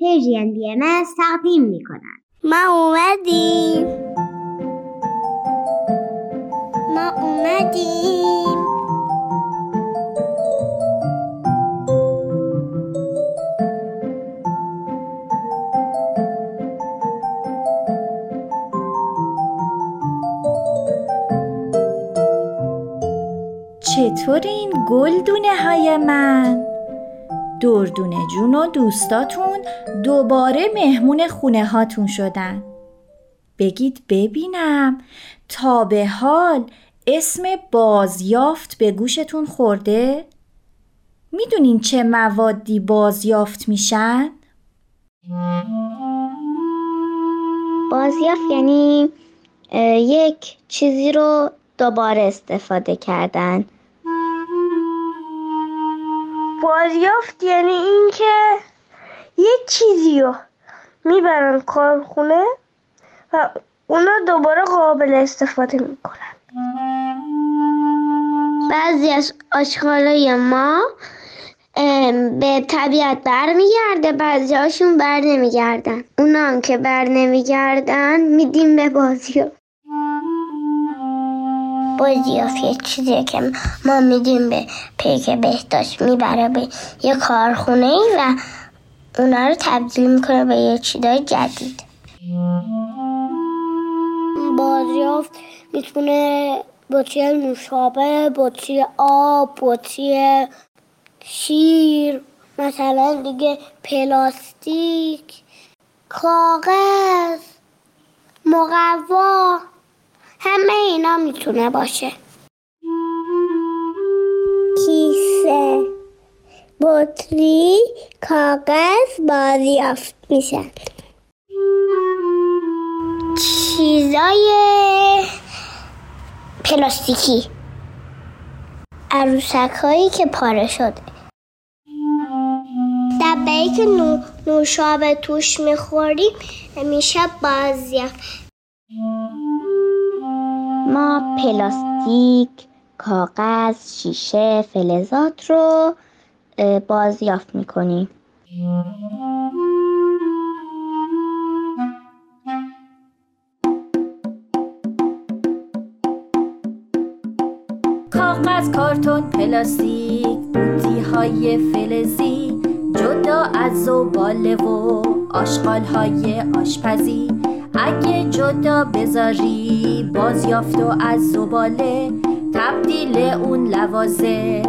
پیجین بی ام تقدیم می کنند. ما اومدیم ما اومدیم چطورین گل دونه های من؟ دردونه جون و دوستاتون دوباره مهمون خونه هاتون شدن بگید ببینم تا به حال اسم بازیافت به گوشتون خورده؟ می‌دونین چه موادی بازیافت میشن؟ بازیافت یعنی یک چیزی رو دوباره استفاده کردن بازیافت یعنی اینکه یک چیزی رو می‌برن کارخونه و اونا دوباره قابل استفاده می‌کنن. بعضی از آشغالای ما به طبیعت بر میگرده بعضی هاشون بر نمیگردن. اونا هم که بر نمیگردن میدیم به بازیافت. بازیافت یه چیزی که ما میدیم به پیک بهداشت می‌بره به یه کارخونه ای و اونا رو تبدیل می‌کنه به یه چیزای جدید. بازیافت می‌تونه بطری نوشابه بطری آب بطری شیر مثلا دیگه پلاستیک کاغذ مقوا. همه اینا می‌تونه باشه. کیسه بطری کاغذ بازیافت میشن چیزای پلاستیکی. عروسک هایی که پاره شده. دبه که نو، نوشابه توش می‌خوریم میشه بازیافت. ما پلاستیک، کاغذ، شیشه، فلزات رو بازیافت می‌کنیم. کاغذ کارتون پلاستیک بوتی های فلزی جدا از زباله و آشغال های آشپزی. اگه جدا بذاری بازیافت و از زباله تبدیل اون لوازه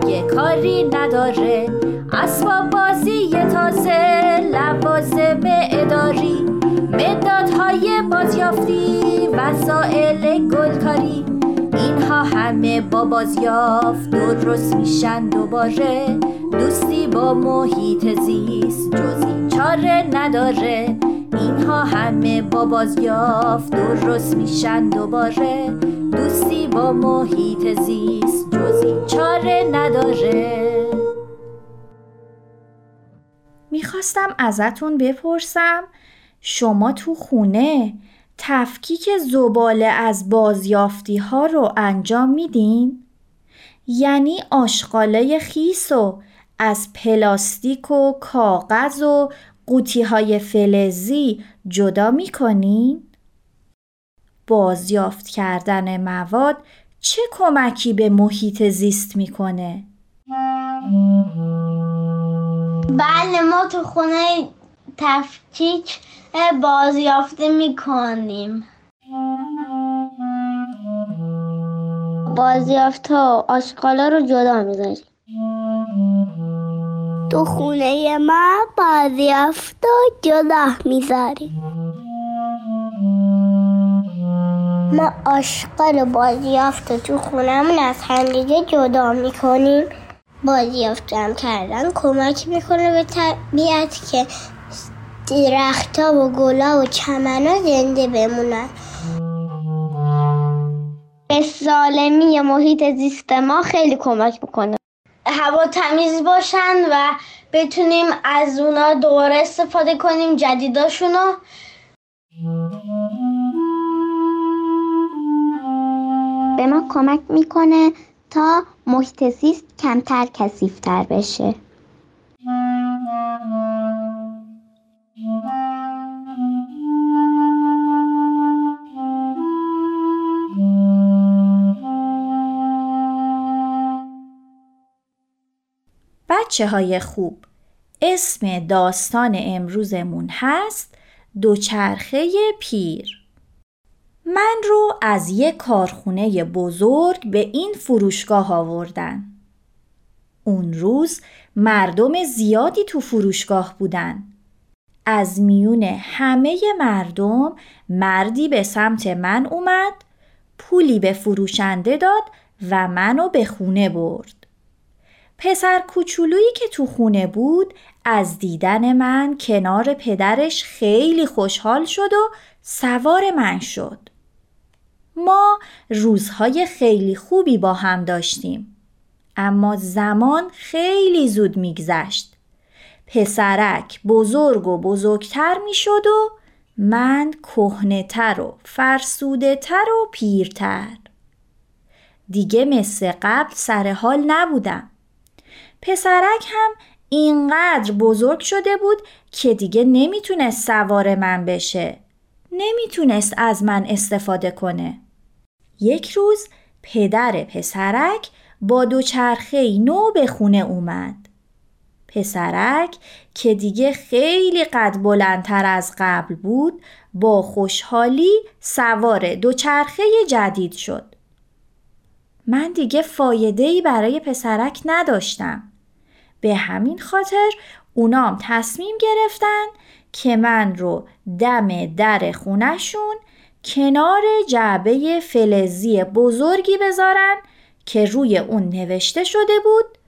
دیگه کاری نداره اسباب بازی تازه لوازم اداری. مدادهای بازیافتی وسایل گلکاری. اینها همه با بازیافت درست میشن دوباره. دوستی با محیط زیست جز این چاره نداره. اینها همه با بازیافت درست میشن دوباره دوستی با محیط زیست جز این چاره نداره می‌خواستم ازتون بپرسم شما تو خونه تفکیک زباله از بازیافتی ها رو انجام میدین؟ یعنی آشغاله خیس و از پلاستیک و کاغذ و قوطی های فلزی جدا می‌کنین؟ بازیافت کردن مواد چه کمکی به محیط زیست می‌کنه؟ بله ما تو خونه تفکیک بازیافته می‌کنیم بازیافت ها آشغالا رو جدا می‌ذاریم تو خونه ما بازیافت رو جدا می‌ذاریم ما بازیافت رو تو خونمون از همدیگه جدا می‌کنیم. بازیافت جمع کردن کمک می‌کنه به طبیعت که درختها و گلا و چمنا زنده بمونن. به سالمی محیط زیست ما خیلی کمک می‌کنه. هوا تمیز باشن و بتونیم از اونا دوباره استفاده کنیم جدیداشونو. به ما کمک می‌کنه تا محیط زیست کمتر کثیفتر بشه. بچه های خوب. اسم داستان امروزمون هست دوچرخه پیر. من رو از یک کارخونه بزرگ به این فروشگاه آوردن. اون روز مردم زیادی تو فروشگاه بودن. از میون همه مردم مردی به سمت من اومد پولی به فروشنده داد و منو به خونه برد. پسر کوچولویی که تو خونه بود از دیدن من کنار پدرش خیلی خوشحال شد و سوار من شد. ما روزهای خیلی خوبی با هم داشتیم. اما زمان خیلی زود میگذشت. پسرک بزرگ و بزرگتر می‌شد و من کهنهتر و فرسوده تر و پیرتر. دیگه مثل قبل سر حال نبودم. پسرک هم اینقدر بزرگ شده بود که دیگه نمی‌تونست سوار من بشه. نمی‌تونست از من استفاده کنه. یک روز پدر پسرک با دوچرخه نو به خونه اومد. پسرک که دیگه خیلی قد بلندتر از قبل بود با خوشحالی سوار دوچرخه جدید شد. من دیگه فایدهی برای پسرک نداشتم. به همین خاطر اونام تصمیم گرفتن که من رو دم در خونشون کنار جعبه فلزی بزرگی بذارن که روی اون نوشته شده بود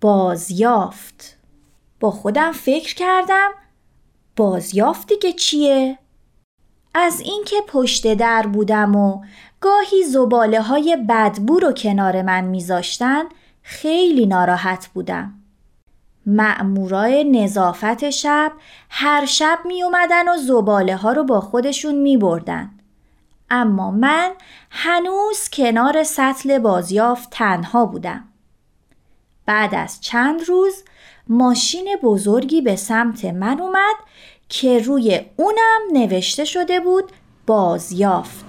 بازیافت با خودم فکر کردم بازیافت دیگه چیه؟ از اینکه پشت در بودم و گاهی زباله های بدبو رو کنار من میذاشتن خیلی ناراحت بودم. مأمورای نظافت شب هر شب می اومدن و زباله ها رو با خودشون می بردن. اما من هنوز کنار سطل بازیافت تنها بودم. بعد از چند روز ماشین بزرگی به سمت من اومد که روی اونم نوشته شده بود بازیافت.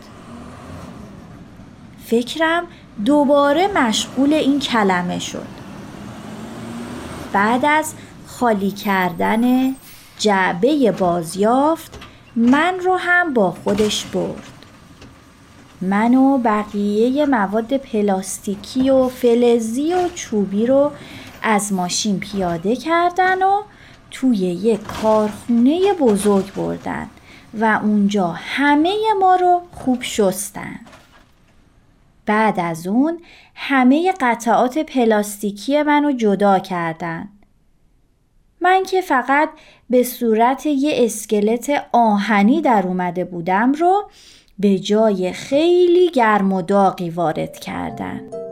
فکرم دوباره مشغول این کلمه شد. بعد از خالی کردن جعبه بازیافت من رو هم با خودش برد. من و بقیه مواد پلاستیکی و فلزی و چوبی رو از ماشین پیاده کردن و توی یک کارخونه بزرگ بردن و اونجا همه ما رو خوب شستن. بعد از اون همه قطعات پلاستیکی منو جدا کردن. من که فقط به صورت یه اسکلت آهنی در اومده بودم رو به جای خیلی گرم و داغی وارد کردن.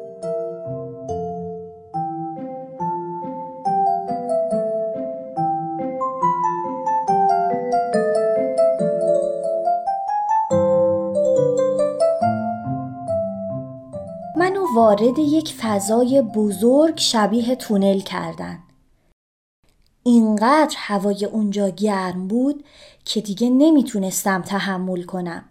وارد یک فضای بزرگ شبیه تونل کردن. اینقدر هوای اونجا گرم بود که دیگه نمی‌تونستم تحمل کنم.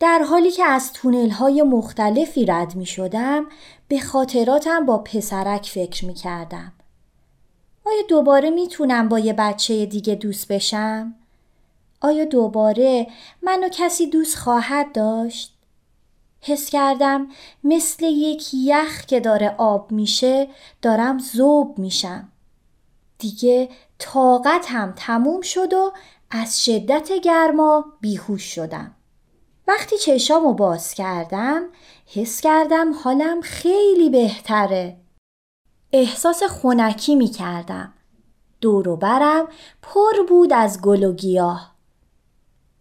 در حالی که از تونل های مختلفی رد می شدم به خاطراتم با پسرک فکر می کردم. آیا دوباره می‌تونم با یه بچه دیگه دوست بشم؟ آیا دوباره منو کسی دوست خواهد داشت؟ حس کردم مثل یک یخ که داره آب میشه دارم زوب میشم. دیگه طاقت هم تموم شد و از شدت گرما بیهوش شدم. وقتی چشامو باز کردم حس کردم حالم خیلی بهتره. احساس خونکی می کردم. دور برم پر بود از گل و گیاه.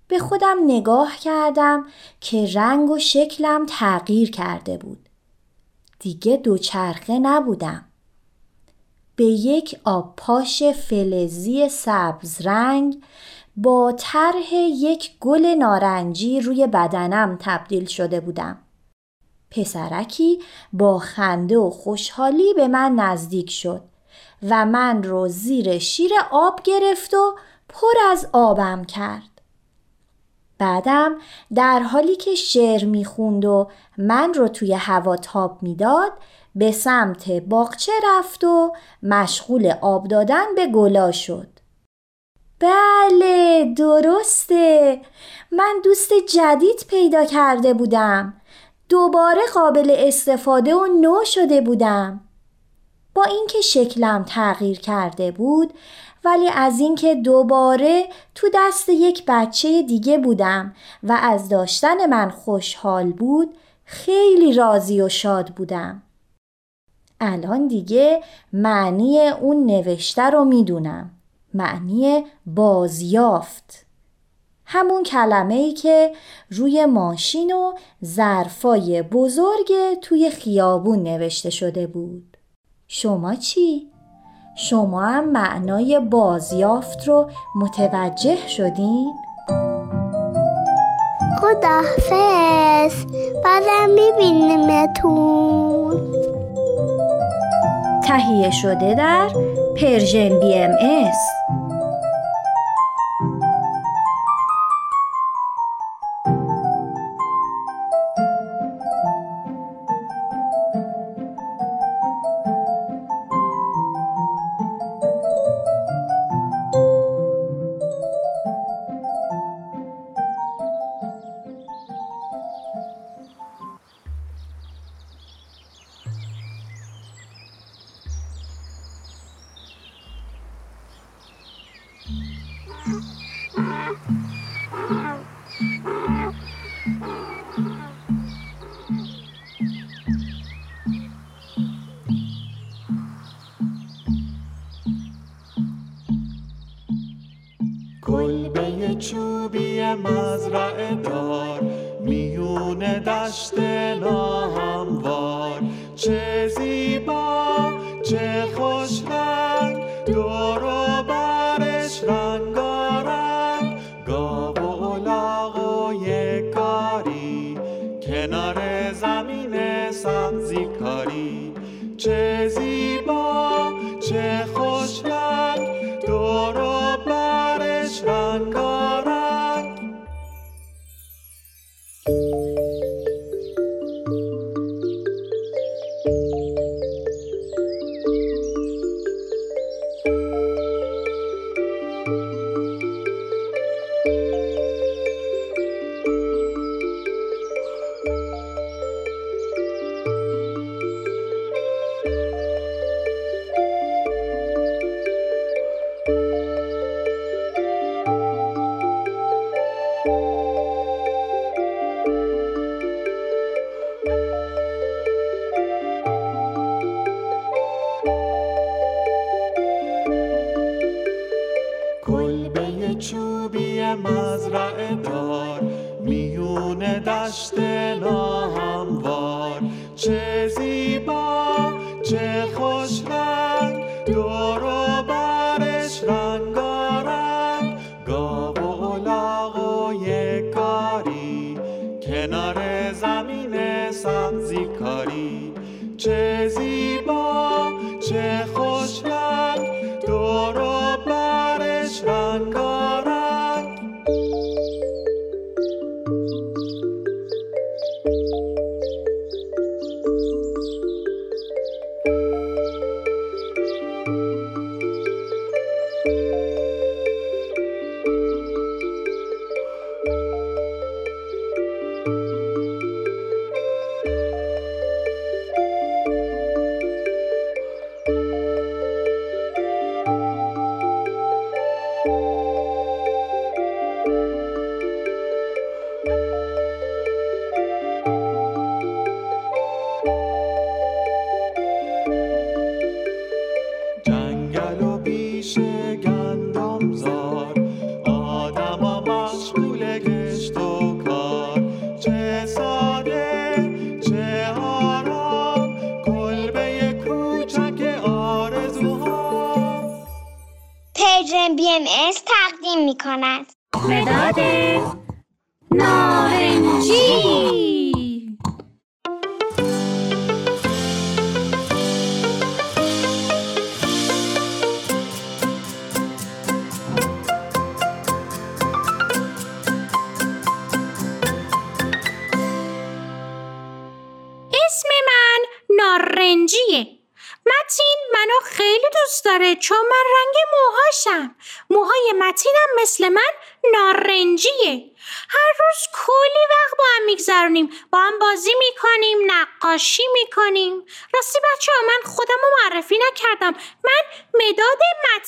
به خودم نگاه کردم که رنگ و شکلم تغییر کرده بود. دیگه دوچرخه نبودم. به یک آبپاش فلزی سبز رنگ با طرح یک گل نارنجی روی بدنم تبدیل شده بودم. پسرکی با خنده و خوشحالی به من نزدیک شد و من رو زیر شیر آب گرفت و پر از آبم کرد. بعدم در حالی که شعر می‌خوند و من رو توی هوا تاب می‌داد به سمت باغچه رفت و مشغول آب دادن به گلا شد. بله درسته. من دوست جدید پیدا کرده بودم. دوباره قابل استفاده و نو شده بودم. با اینکه شکلم تغییر کرده بود ولی از اینکه دوباره تو دست یک بچه دیگه بودم و از داشتن من خوشحال بود خیلی راضی و شاد بودم. الان دیگه معنی اون نوشته رو می‌دونم. معنی بازیافت. همون کلمه ای که روی ماشین و ظرفای بزرگ توی خیابون نوشته شده بود. شما چی؟ شما هم معنای بازیافت رو متوجه شدین؟ خداحافظ بعدم میبینیمتون تهیه شده در Persian BMS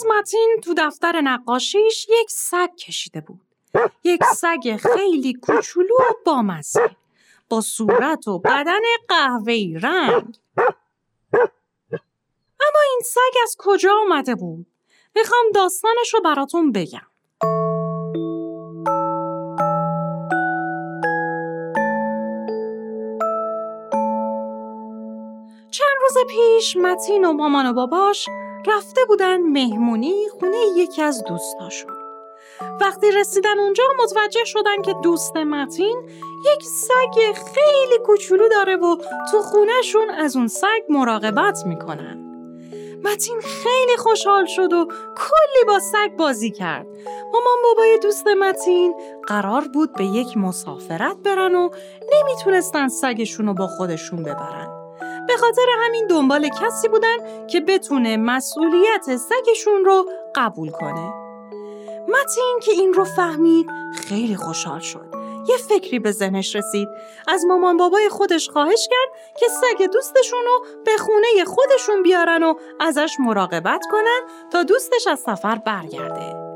امروز متین تو دفتر نقاشیش یک سگ کشیده بود. یک سگ خیلی کوچولو و بامزه با صورت و بدن قهوه‌ای رنگ. اما این سگ از کجا آمده بود؟ می‌خوام داستانش رو براتون بگم. چند روز پیش متین و مامان و باباش رفته بودن مهمونی خونه یکی از دوستاشون. وقتی رسیدن اونجا متوجه شدن که دوست متین یک سگ خیلی کوچولو داره و تو خونهشون از اون سگ مراقبت می‌کنن. متین خیلی خوشحال شد و کلی با سگ بازی کرد. مامان بابای دوست متین قرار بود به یک مسافرت برن و نمی‌تونستن سگشون رو با خودشون ببرن. به خاطر همین دنبال کسی بودن که بتونه مسئولیت سگشون رو قبول کنه. متین که این رو فهمید خیلی خوشحال شد. یه فکری به ذهنش رسید. از مامان بابای خودش خواهش کرد که سگ دوستشون رو به خونه خودشون بیارن و ازش مراقبت کنن تا دوستش از سفر برگرده.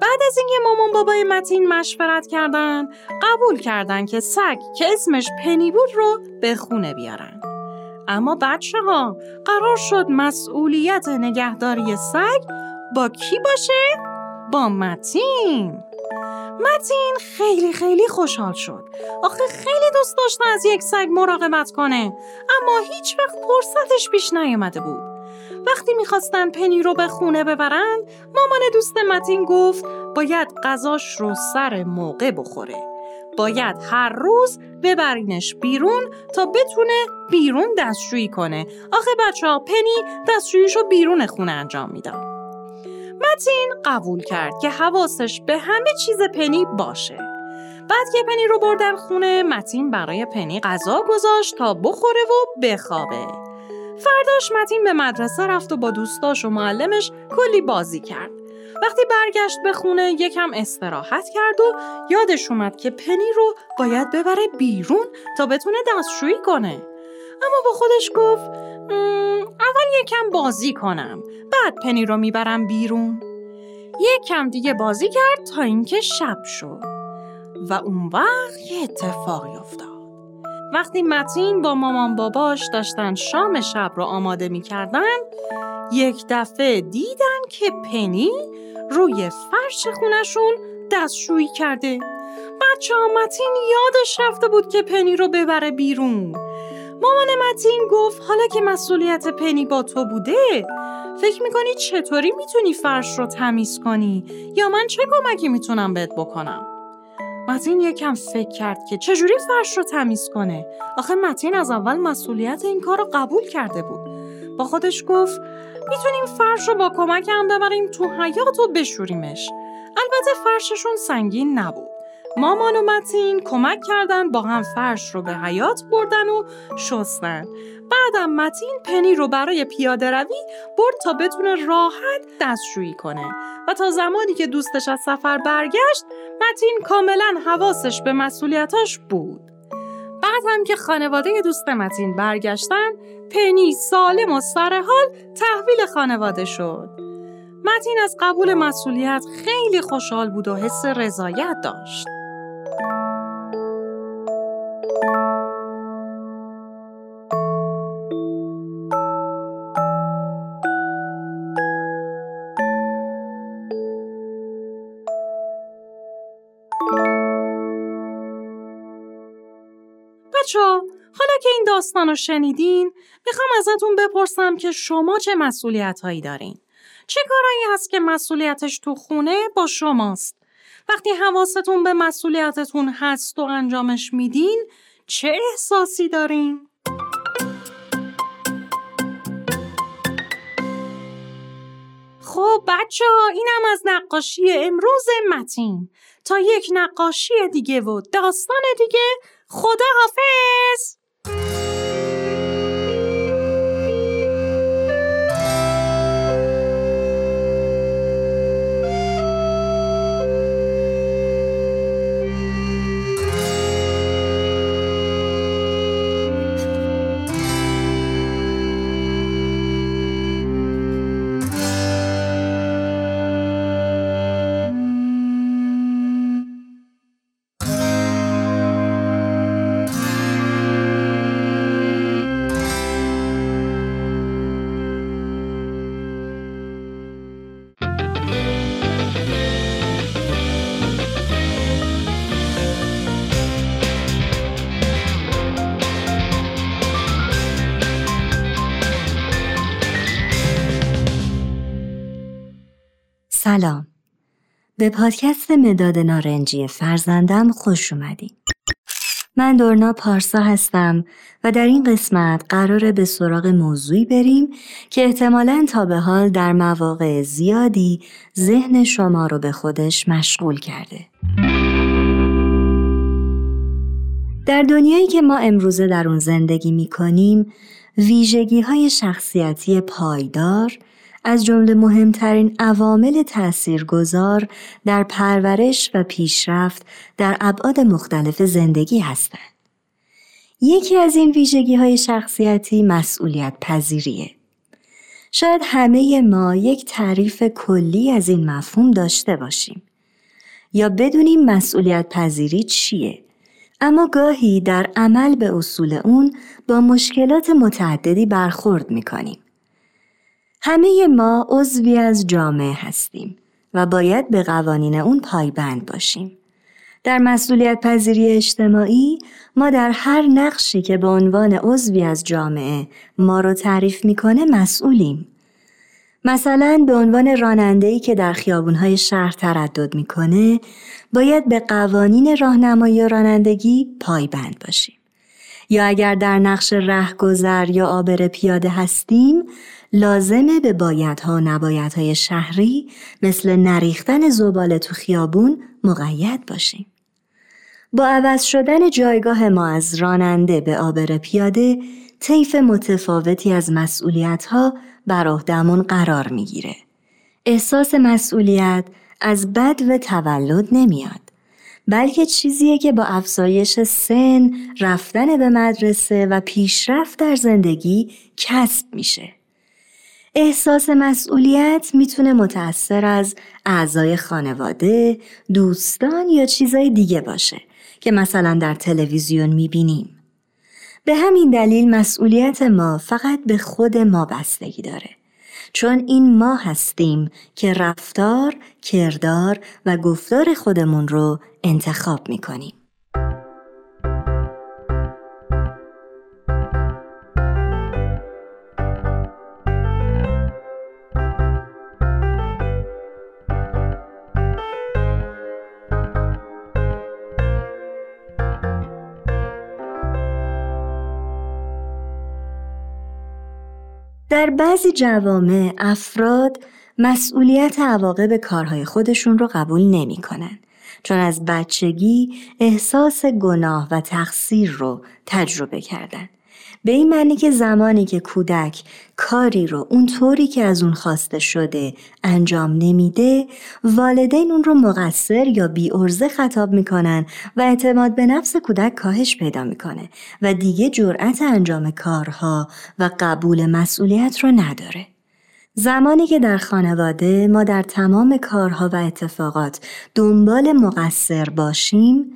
بعد از اینکه مامان بابای متین مشورت کردن، قبول کردن که سگ که اسمش پنی بود رو به خونه بیارن. اما بچه ها قرار شد مسئولیت نگهداری سگ با کی باشه؟ با متین. متین خیلی خیلی خوشحال شد. آخه خیلی دوست داشته از یک سگ مراقبت کنه اما هیچ وقت فرصتش پیش نیامده بود. وقتی می‌خواستن پنی رو به خونه ببرند مامان دوست متین گفت باید غذاش رو سر موقع بخوره. باید هر روز ببرینش بیرون تا بتونه بیرون دستشویی کنه. آخه بچه ها پنی دستشوییشو بیرون خونه انجام می‌داد متین قبول کرد که حواسش به همه چیز پنی باشه. بعد که پنی رو بردن خونه متین برای پنی غذا گذاشت تا بخوره و بخوابه. فرداش متین به مدرسه رفت و با دوستاش و معلمش کلی بازی کرد. وقتی برگشت به خونه یکم استراحت کرد و یادش اومد که پنی رو باید ببره بیرون تا بتونه دستشویی کنه. اما با خودش گفت اول یکم بازی کنم بعد پنی رو می‌برم بیرون. یکم دیگه بازی کرد تا اینکه شب شد و اون وقت یه اتفاقی افتاد. وقتی متین با مامان باباش داشتن شام شب رو آماده می‌کردن یک دفعه دیدن که پنی روی فرش خونشون دستشویی کرده. بچه متین یادش رفته بود که پنی رو ببره بیرون. مامان متین گفت حالا که مسئولیت پنی با تو بوده فکر می‌کنی چطوری می‌تونی فرش رو تمیز کنی؟ یا من چه کمکی می‌تونم بهت بکنم؟ متین یکم فکر کرد که چجوری فرش رو تمیز کنه. آخه متین از اول مسئولیت این کار رو قبول کرده بود. با خودش گفت می‌تونیم فرش رو با کمک هم ببریم تو حیات و بشوریمش. البته فرششون سنگین نبود. مامان و متین کمک کردن با هم فرش رو به حیات بردن و شستن. بعدم متین پنی رو برای پیاده روی برد تا بتونه راحت دستشویی کنه. و تا زمانی که دوستش از سفر برگشت متین کاملا حواسش به مسئولیتاش بود. بعد هم که خانواده دوست متین برگشتن پنی سالم و سرحال تحویل خانواده شد. متین از قبول مسئولیت خیلی خوشحال بود و حس رضایت داشت. داستان رو شنیدین می‌خوام ازتون بپرسم که شما چه مسئولیت هایی دارین؟ چه کارایی هست که مسئولیتش تو خونه با شماست؟ وقتی حواستون به مسئولیتتون هست و انجامش میدین چه احساسی دارین؟ خب بچه ها اینم از نقاشی امروز متین تا یک نقاشی دیگه و داستان دیگه خدا حافظ به پادکست مداد نارنجی فرزندم خوش اومدین من دورنا پارسا هستم و در این قسمت قراره به سراغ موضوعی بریم که احتمالاً تا به حال در مواقع زیادی ذهن شما رو به خودش مشغول کرده. در دنیایی که ما امروزه در اون زندگی می کنیم، ویژگی های شخصیتی پایدار از جمله مهمترین عوامل تاثیرگذار در پرورش و پیشرفت در ابعاد مختلف زندگی هستند. یکی از این ویژگی های شخصیتی مسئولیت پذیریه. شاید همه ما یک تعریف کلی از این مفهوم داشته باشیم یا بدونیم مسئولیت پذیری چیه اما گاهی در عمل به اصول اون با مشکلات متعددی برخورد می‌کنیم. همه ما عضوی از جامعه هستیم و باید به قوانین اون پایبند باشیم. در مسئولیت پذیری اجتماعی ما در هر نقشی که به عنوان عضوی از جامعه ما رو تعریف می‌کنه مسئولیم. مثلا به عنوان راننده‌ای که در خیابونهای شهر تردد می‌کنه باید به قوانین راهنمایی و رانندگی پایبند باشیم. یا اگر در نقش رهگذر یا آبر پیاده هستیم لازمه به بایدها نبایدهای شهری مثل نریختن زباله تو خیابون مقید باشیم. با عوض شدن جایگاه ما از راننده به آبر پیاده طیف متفاوتی از مسئولیت ها بر عهدهمون قرار می‌گیره. احساس مسئولیت از بد و تولد نمیاد. بلکه چیزیه که با افزایش سن، رفتن به مدرسه و پیشرفت در زندگی کسب میشه. احساس مسئولیت می‌تونه متأثر از اعضای خانواده، دوستان یا چیزای دیگه باشه که مثلا در تلویزیون می‌بینیم. به همین دلیل مسئولیت ما فقط به خود ما بستگی داره. چون این ما هستیم که رفتار، کردار و گفتار خودمون رو انتخاب می‌کنیم. در بعضی جوامع افراد مسئولیت عواقب کارهای خودشون رو قبول نمی کنن. چون از بچگی احساس گناه و تقصیر رو تجربه کردن. به این معنی که زمانی که کودک کاری رو اون طوری که از اون خواسته شده انجام نمیده والدین اون رو مقصر یا بی ارزه خطاب می‌کنن و اعتماد به نفس کودک کاهش پیدا می‌کنه و دیگه جرأت انجام کارها و قبول مسئولیت رو نداره. زمانی که در خانواده ما در تمام کارها و اتفاقات دنبال مقصر باشیم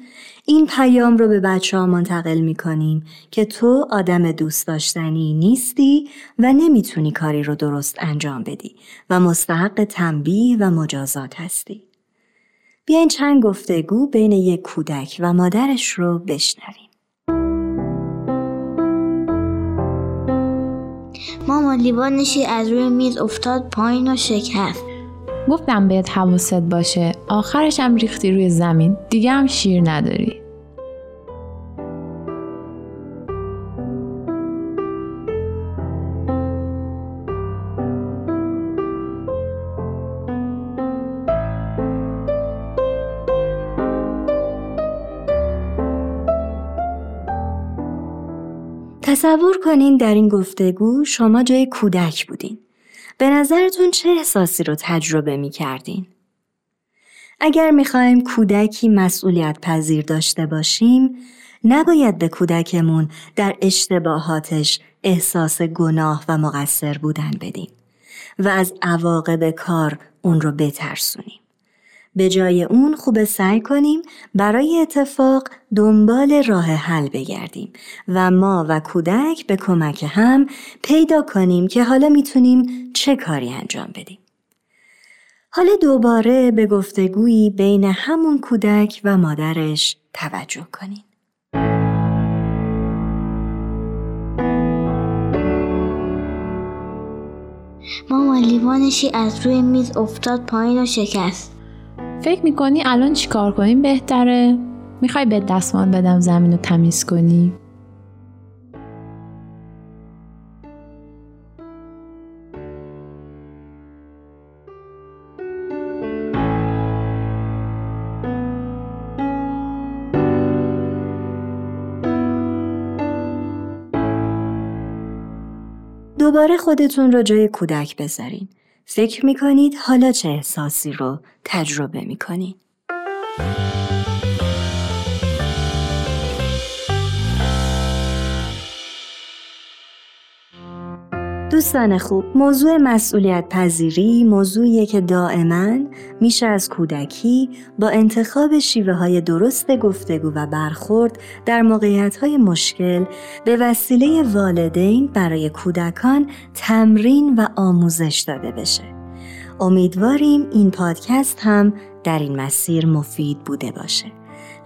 این پیام رو به بچه ها منتقل می کنیم که تو آدم دوست داشتنی نیستی و نمی‌تونی کاری رو درست انجام بدی و مستحق تنبیه و مجازات هستی. بیاین چند گفتگو بین یک کودک و مادرش رو بشنویم. مامان لیوانشی از روی میز افتاد پایین و شکست. گفتم بهت حواست باشه. آخرش هم ریختی روی زمین. دیگه هم شیر نداری. تصور کنین در این گفتگو شما جای کودک بودین. به نظرتون چه احساسی رو تجربه می کردین؟ اگر می‌خوایم کودکی مسئولیت پذیر داشته باشیم، نباید به کودکمون در اشتباهاتش احساس گناه و مقصر بودن بدیم و از عواقب کار اون رو بترسونیم. به جای اون خوب سعی کنیم برای اتفاق دنبال راه حل بگردیم و ما و کودک به کمک هم پیدا کنیم که حالا می‌تونیم چه کاری انجام بدیم. حالا دوباره به گفتگویی بین همون کودک و مادرش توجه کنیم. مامان لیوانشی از روی میز افتاد پایین و شکست فکر می‌کنی الان چیکار کنیم بهتره؟ می‌خوای به دستمال بدم زمین رو تمیز کنی؟ دوباره خودتون رو جای کودک بذارین. فکر می‌کنید حالا چه احساسی رو تجربه می‌کنید؟ دوستان خوب موضوع مسئولیت پذیری موضوعیه که دائما میشه از کودکی با انتخاب شیوه های درست گفتگو و برخورد در موقعیت های مشکل به وسیله والدین برای کودکان تمرین و آموزش داده بشه. امیدواریم این پادکست هم در این مسیر مفید بوده باشه.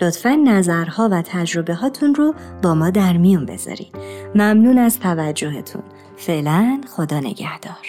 لطفا نظرها و تجربه هاتون رو با ما در میون بذارین. ممنون از توجهتون. فعلا خدا نگهدار.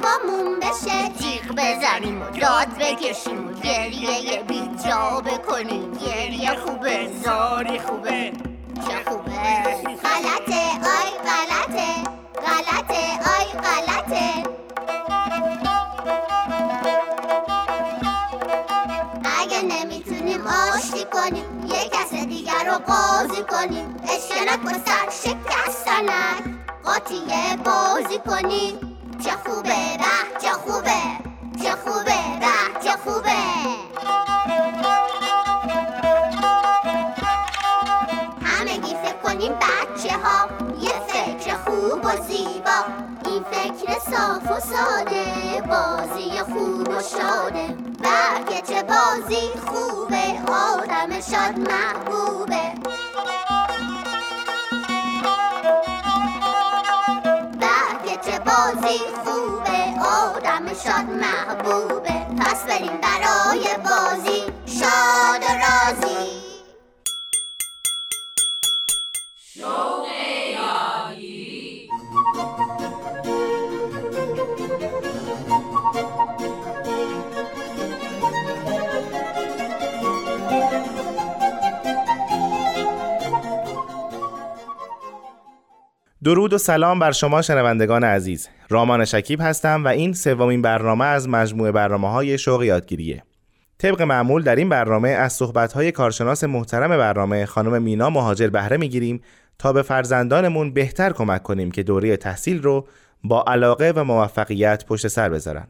دوامون بشه جیغ بزنیم و داد بکشیم و گریه بی جا بکنیم گریه خوبه زاری خوبه چه خوبه غلطه آی غلطه غلطه آی غلطه اگه نمی‌تونیم آشتی کنیم یه کس دیگر رو قاضی کنیم اشکنک و سر شکستنک قاطیه بازی کنیم چه خوبه به چه خوبه چه خوبه به خوبه همگی فکر کنیم بچه ها یه فکر خوب و زیبا این فکر صاف و ساده بازی خوب و شاده چه بازی خوبه آدم شاد محبوبه بازی خوبه آدم شاد محبوبه. پس بریم برای بازی. شاد و راضی درود و سلام بر شما شنوندگان عزیز رامان شکیب هستم و این سومین برنامه از مجموعه برنامه های شوق یادگیریه طبق معمول در این برنامه از صحبت‌های کارشناس محترم برنامه خانم مینا مهاجر بهره می‌گیریم تا به فرزندانمون بهتر کمک کنیم که دوره تحصیل رو با علاقه و موفقیت پشت سر بذارن.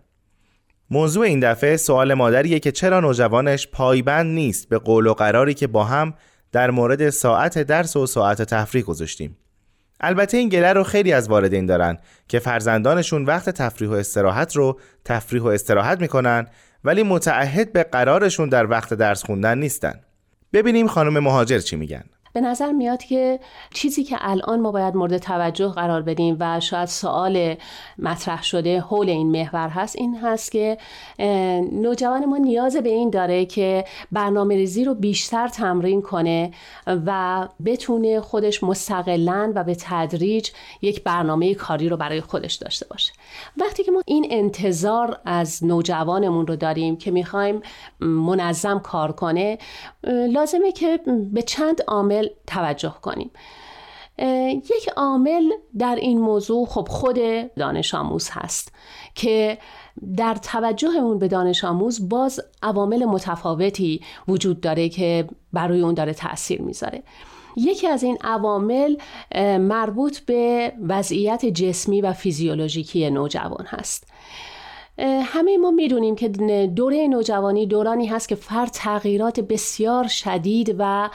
موضوع این دفعه سوال مادریه که چرا نوجوانش پایبند نیست به قول و قراری که با هم در مورد ساعت درس و ساعت تفریح گذاشتیم. البته این گله رو خیلی از والدین دارن که فرزندانشون وقت تفریح و استراحت رو تفریح و استراحت می‌کنن ولی متعهد به قرارشون در وقت درس خوندن نیستن. ببینیم خانم مهاجر چی میگن. به نظر میاد که چیزی که الان ما باید مورد توجه قرار بدیم و شاید سوال مطرح شده حول این محور هست این هست که نوجوان ما نیاز به این داره که برنامه ریزی رو بیشتر تمرین کنه و بتونه خودش مستقلا و به تدریج یک برنامه کاری رو برای خودش داشته باشه. وقتی که ما این انتظار از نوجوانمون رو داریم که می‌خوایم منظم کار کنه لازمه که به چند عامل توجه کنیم. یک عامل در این موضوع خب خود دانش آموز هست که در توجهمون به دانش آموز باز عوامل متفاوتی وجود داره که برای اون داره تاثیر می‌ذاره. یکی از این عوامل مربوط به وضعیت جسمی و فیزیولوژیکی نوجوان هست. همه ما می‌دونیم که دوره نوجوانی دورانی هست که فرد تغییرات بسیار شدید و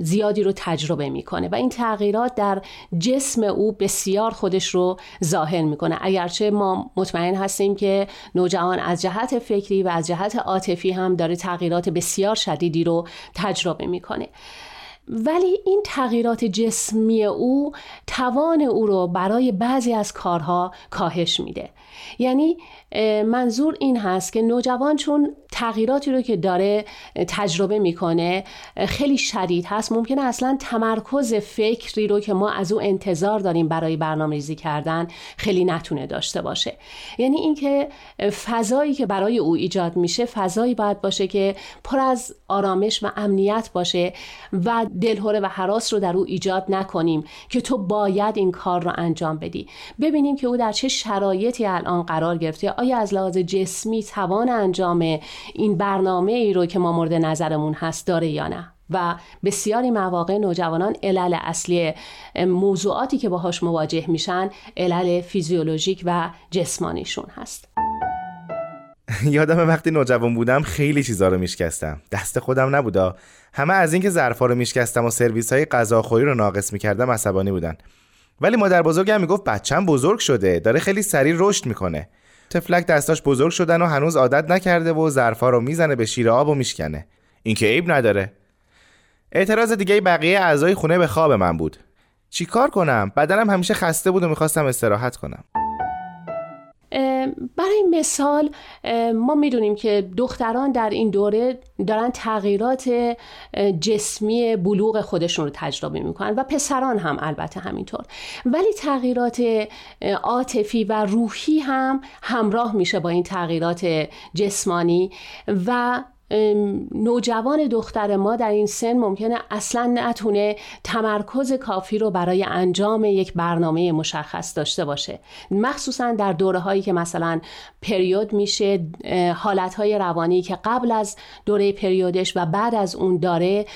زیادی رو تجربه می‌کنه و این تغییرات در جسم او بسیار خودش رو ظاهر می‌کنه. اگرچه ما مطمئن هستیم که نوجوان از جهت فکری و از جهت عاطفی هم داره تغییرات بسیار شدیدی رو تجربه می‌کنه. ولی این تغییرات جسمی او توان او رو برای بعضی از کارها کاهش میده. یعنی منظور این هست که نوجوان چون تغییراتی رو که داره تجربه می‌کنه خیلی شدید هست. ممکنه اصلا تمرکز فکری رو که ما از او انتظار داریم برای برنامه ریزی کردن خیلی نتونه داشته باشه. یعنی اینکه فضایی که برای او ایجاد میشه فضایی باید باشه که پر از آرامش و امنیت باشه و دلهوره و حراس رو در او ایجاد نکنیم که تو باید این کار رو انجام بدی. ببینیم که او در چه شرایطی الان قرار گرفته آیا از لحاظ جسمی توان انجام این برنامه ای رو که ما مورد نظرمون هست داره یا نه؟ و بسیاری مواقع نوجوانان علل اصلی موضوعاتی که باهاش مواجه میشن علل فیزیولوژیک و جسمانیشون هست. یادم وقتی نوجوان بودم خیلی چیزا رو میشکستم. دست خودم نبودا. همه از اینکه ظرفا رو میشکستم و سرویس های غذاخوری رو ناقص می‌کردم عصبانی بودن. ولی مادر بزرگم می‌گفت بچم بزرگ شده داره خیلی سریع رشد می‌کنه. تفلک دستاش بزرگ شدن و هنوز عادت نکرده و ظرفا رو می‌زنه به شیر آب و میشکنه. این که عیب نداره. اعتراض دیگه بقیه اعضای خونه به خواب من بود. چیکار کنم؟ بدنم همیشه خسته بود و می‌خواستم استراحت کنم. برای مثال ما می‌دونیم که دختران در این دوره دارن تغییرات جسمی بلوغ خودشون رو تجربه می‌کنن و پسران هم البته همینطور. ولی تغییرات عاطفی و روحی هم همراه میشه با این تغییرات جسمانی و نوجوان دختر ما در این سن ممکنه اصلا نتونه تمرکز کافی رو برای انجام یک برنامه مشخص داشته باشه. مخصوصا در دوره هایی که مثلا پریود میشه حالت های روانی که قبل از دوره پریودش و بعد از اون داره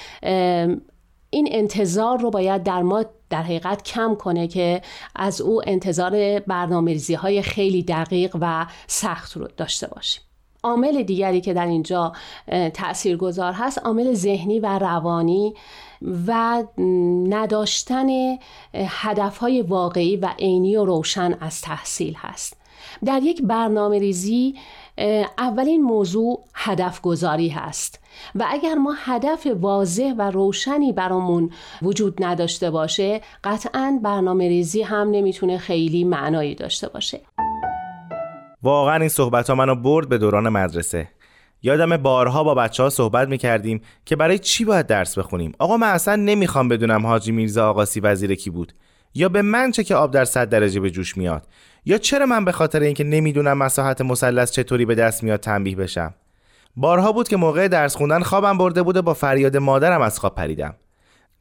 این انتظار رو باید در ما در حقیقت کم کنه که از او انتظار برنامه های خیلی دقیق و سخت رو داشته باشیم. عامل دیگری که در اینجا تأثیر گذار هست عامل ذهنی و روانی و نداشتن هدفهای واقعی و عینی و روشن از تحصیل هست. در یک برنامه ریزی اولین موضوع هدف گذاری هست و اگر ما هدف واضح و روشنی برامون وجود نداشته باشه قطعا برنامه ریزی هم نمی‌تونه خیلی معنایی داشته باشه. واقعا این صحبت ها منو برد به دوران مدرسه. یادم بارها با بچه ها صحبت می‌کردیم که برای چی باید درس بخونیم؟ آقا من اصلا نمی‌خوام بدونم حاجی میرزا آقاسی وزیر کی بود. یا به من چه که آب در صد درجه به جوش میاد؟ یا چرا من به خاطر اینکه نمی‌دونم مساحت مثلث چطوری به دست میاد تنبیه بشم؟ بارها بود که موقع درس خوندن خوابم برده بود با فریاد مادرم از خواب پریدم.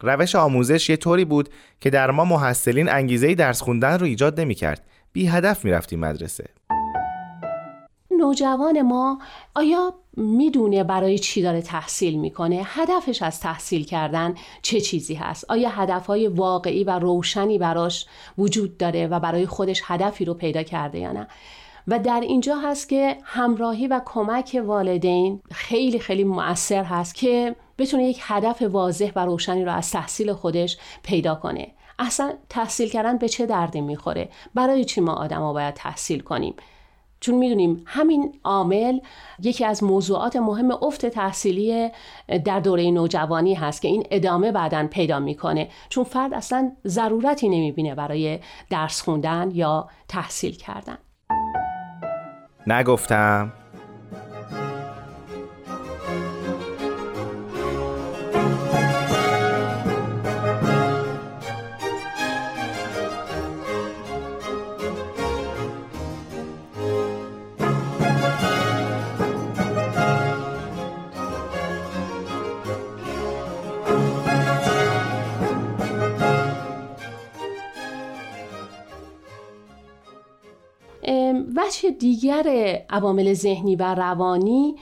روش آموزش یه طوری بود که در ما محصلین انگیزه درس خوندن رو ایجاد نمی‌کرد. بی هدف می‌رفتیم مدرسه. نوجوان ما آیا می‌دونه برای چی داره تحصیل می‌کنه؟ هدفش از تحصیل کردن چه چیزی هست؟ آیا هدفهای واقعی و روشنی براش وجود داره و برای خودش هدفی رو پیدا کرده یا نه؟ و در اینجا هست که همراهی و کمک والدین خیلی خیلی مؤثر هست که بتونه یک هدف واضح و روشنی رو از تحصیل خودش پیدا کنه. اصلا تحصیل کردن به چه دردی می‌خوره؟ برای چی ما آدم باید تحصیل کنیم؟ چون می‌دونیم همین عامل یکی از موضوعات مهم افت تحصیلی در دوره نوجوانی هست که این ادامه بعدا پیدا می‌کنه. چون فرد اصلا ضرورتی نمی‌بینه برای درس خوندن یا تحصیل کردن. نگفتم وجه دیگر عوامل ذهنی و روانی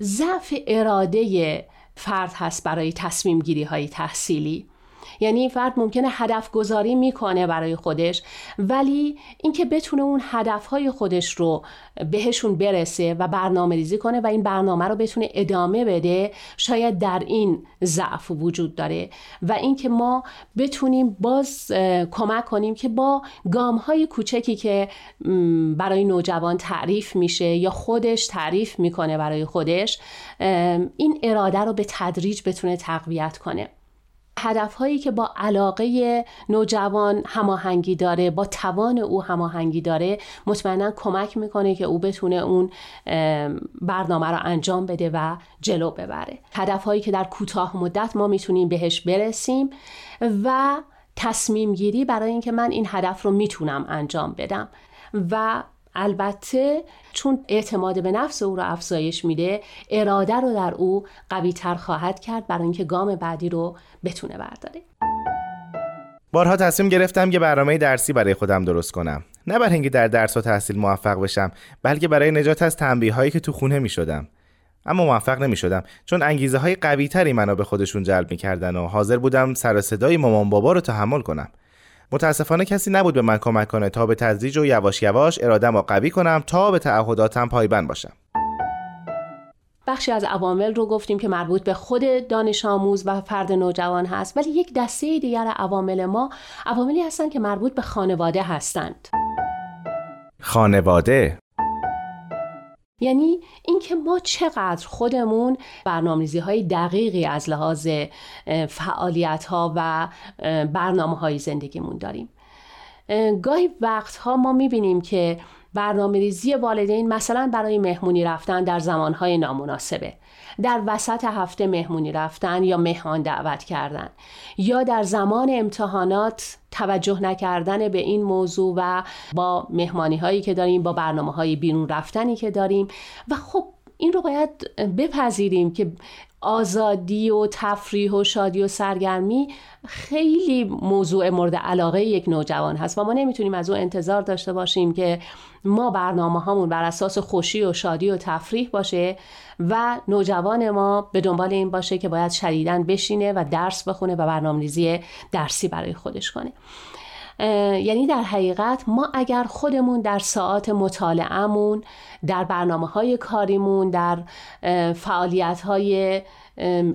ضعف اراده فرد هست برای تصمیم گیری های تحصیلی. یعنی فرد ممکنه هدف گذاری می‌کنه برای خودش ولی اینکه بتونه اون هدف های خودش رو بهشون برسه و برنامه ریزی کنه و این برنامه رو بتونه ادامه بده شاید در این ضعف وجود داره و اینکه ما بتونیم باز کمک کنیم که با گام های کوچکی که برای نوجوان تعریف میشه یا خودش تعریف می‌کنه برای خودش این اراده رو به تدریج بتونه تقویت کنه. هدف هایی که با علاقه نوجوان هماهنگی داره با توان او هماهنگی داره مطمئنا کمک می‌کنه که او بتونه اون برنامه رو انجام بده و جلو ببره. هدف هایی که در کوتاه مدت ما می‌تونیم بهش برسیم و تصمیم گیری برای اینکه من این هدف رو می‌تونم انجام بدم. و البته چون اعتماد به نفس او رو افزایش میده اراده رو در او قوی تر خواهد کرد برای اینکه گام بعدی رو بتونه برداره. بارها تصمیم گرفتم که برنامه درسی برای خودم درست کنم. نه برای اینکه در درس و تحصیل موفق بشم بلکه برای نجات از تنبیه هایی که تو خونه می شدم اما موفق نمی شدم چون انگیزه های قوی تری منو به خودشون جلب می کردن و حاضر بودم سر صدای مامان بابا رو تحمل کنم. متاسفانه کسی نبود به من کمک کنه تا به تدریج و یواش یواش ارادم رو قوی کنم تا به تعهداتم پایبند باشم. بخشی از عوامل رو گفتیم که مربوط به خود دانش آموز و فرد نوجوان هست ولی یک دسته دیگر عوامل ما عواملی هستند که مربوط به خانواده هستند. خانواده یعنی اینکه ما چقدر خودمون برنامه‌ریزی های دقیقی از لحاظ فعالیت ها و برنامه های زندگیمون داریم. گاهی وقتها ما می‌بینیم که برنامه ریزی والدین مثلا برای مهمونی رفتن در زمانهای نامناسبه. در وسط هفته مهمونی رفتن یا مهمان دعوت کردن یا در زمان امتحانات توجه نکردن به این موضوع و با مهمانی هایی که داریم با برنامه های بیرون رفتنی که داریم. و خب این رو باید بپذیریم که آزادی و تفریح و شادی و سرگرمی خیلی موضوع مورد علاقه یک نوجوان هست و ما نمی‌تونیم از او انتظار داشته باشیم که ما برنامه هامون بر اساس خوشی و شادی و تفریح باشه و نوجوان ما به دنبال این باشه که باید شدیدن بشینه و درس بخونه و برنامه‌ریزی درسی برای خودش کنه. یعنی در حقیقت ما اگر خودمون در ساعات مطالعهمون در برنامه های کاریمون در فعالیت های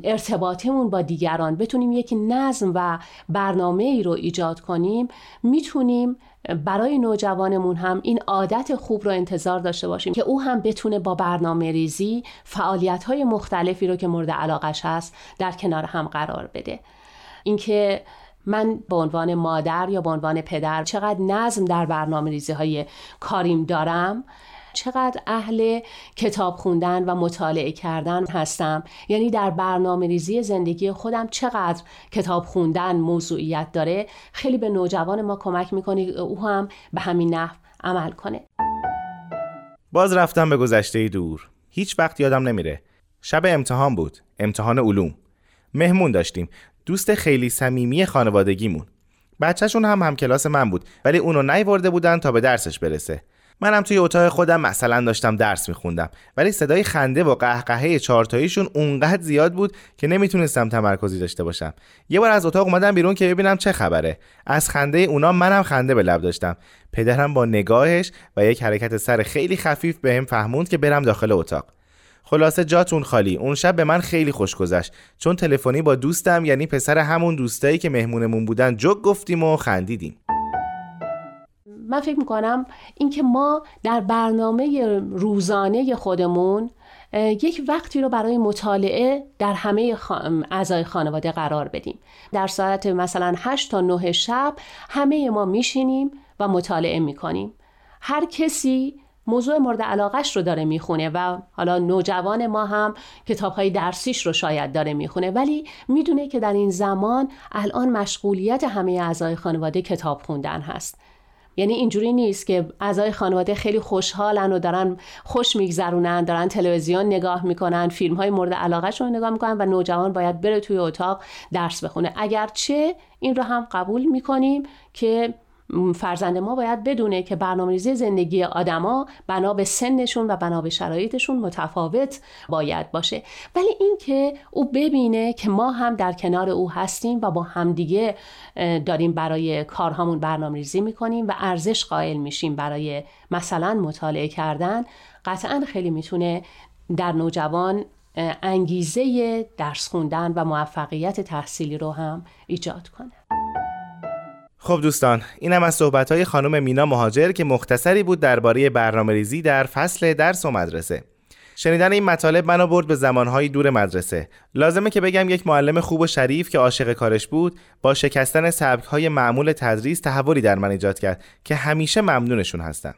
ارتباطمون با دیگران بتونیم یک نظم و برنامه ای رو ایجاد کنیم می‌تونیم برای نوجوانمون هم این عادت خوب رو انتظار داشته باشیم که او هم بتونه با برنامه ریزی فعالیت های مختلفی رو که مورد علاقش هست در کنار هم قرار بده. اینکه من به عنوان مادر یا به عنوان پدر چقدر نظم در برنامه ریزی های کاریم دارم چقدر اهل کتاب خوندن و مطالعه کردن هستم. یعنی در برنامه ریزی زندگی خودم چقدر کتاب خوندن موضوعیت داره. خیلی به نوجوان ما کمک می‌کنه او هم به همین نحو عمل کنه. باز رفتم به گذشته دور. هیچ وقت یادم نمیره. شب امتحان بود. امتحان علوم. مهمون داشتیم. دوست خیلی صمیمی خانوادگیمون. بچهشون هم هم کلاس من بود ولی اونو نیورده بودن تا به درسش برسه. منم توی اتاق خودم مثلا داشتم درس میخوندم ولی صدای خنده و قهقهه چارتاییشون اونقدر زیاد بود که نمی‌تونستم تمرکزی داشته باشم. یه بار از اتاق اومدم بیرون که ببینم چه خبره. از خنده اونا منم خنده به لب داشتم. پدرم با نگاهش و یک حرکت سر خیلی خفیف بهم فهموند که برم داخل اتاق. خلاصه جاتون خالی. اون شب به من خیلی خوش گذشت. چون تلفنی با دوستم یعنی پسر همون دوستایی که مهمونمون بودن جوک گفتیم و خندیدیم. من فکر می‌کنم اینکه ما در برنامه روزانه خودمون یک وقتی رو برای مطالعه در همه اعضای خانواده قرار بدیم. در ساعت مثلا 8 تا 9 شب همه ما میشینیم و مطالعه می‌کنیم. هر کسی موضوع مورد علاقش رو داره می‌خونه و حالا نوجوان ما هم کتاب های درسیش رو شاید داره می‌خونه. ولی می‌دونه که در این زمان الان مشغولیت همه اعضای خانواده کتاب خوندن هست. یعنی اینجوری نیست که اعضای خانواده خیلی خوشحالن و دارن خوش میگذرونن دارن تلویزیون نگاه می‌کنن فیلم های مورد علاقهشون رو نگاه می‌کنن و نوجوان باید بره توی اتاق درس بخونه. اگرچه این رو هم قبول می‌کنیم که فرزند ما باید بدونه که برنامه‌ریزی زندگی آدما بنا به سنشون و بنا به شرایطشون متفاوت باید باشه. ولی اینکه او ببینه که ما هم در کنار او هستیم و با همدیگه داریم برای کارهامون برنامه‌ریزی می‌کنیم و ارزش قائل میشیم برای مثلا مطالعه کردن قطعا خیلی می‌تونه در نوجوان انگیزه درس خوندن و موفقیت تحصیلی رو هم ایجاد کنه. خب دوستان اینم از صحبت خانم مینا مهاجر که مختصری بود درباره برنامه ریزی در فصل درس و مدرسه. شنیدن این مطالب منو برد به زمانهای دور مدرسه. لازمه که بگم یک معلم خوب و شریف که عاشق کارش بود با شکستن سبکهای معمول تدریس تحولی در من ایجاد کرد که همیشه ممنونشون هستم.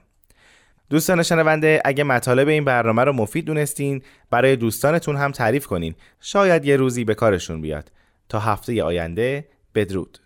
دوستان شنونده اگه مطالب این برنامه رو مفید دونستین برای دوستانتون هم تعریف کنین. شاید یه روزی به کارشون بیاد. تا هفته آینده بدرود.